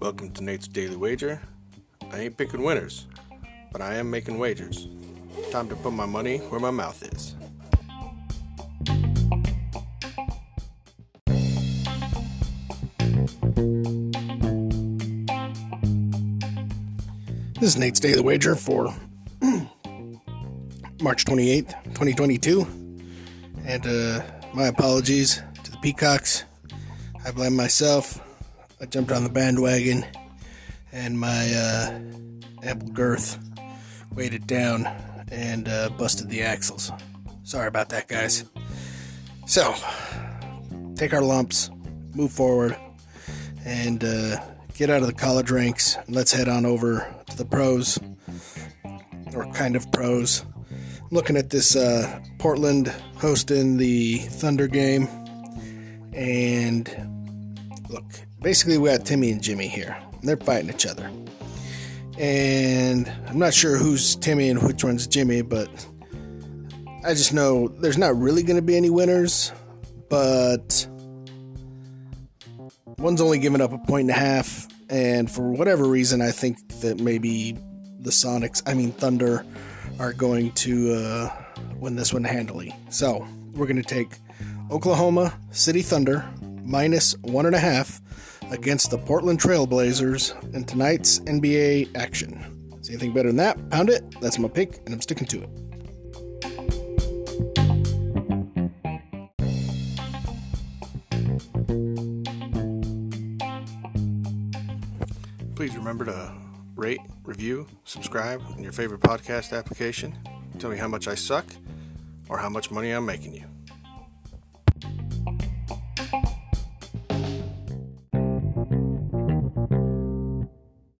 Welcome to Nate's Daily Wager. I ain't picking winners, but I am making wagers. Time to put my money where my mouth is. This is Nate's Daily Wager for March 28th, 2022. And uh, my apologies Peacocks. I blame myself. I jumped on the bandwagon and my uh, ample girth weighed it down and uh, busted the axles. Sorry about that, guys. So, take our lumps, move forward, and uh, get out of the college ranks. Let's head on over to the pros, or kind of pros. Looking at this uh, Portland hosting the Thunder game, and look, basically we got Timmy and Jimmy here. They're fighting each other, and I'm not sure who's Timmy and which one's Jimmy, but I just know there's not really going to be any winners, but one's only given up a point and a half, and for whatever reason, I think that maybe the Sonics, I mean Thunder, are going to uh, win this one handily. So we're going to take Oklahoma City Thunder minus one and a half against the Portland Trailblazers in tonight's NBA action. See anything better than that? Pound it. That's my pick, and I'm sticking to it. Please remember to rate, review, subscribe in your favorite podcast application. Tell me how much I suck or how much money I'm making you.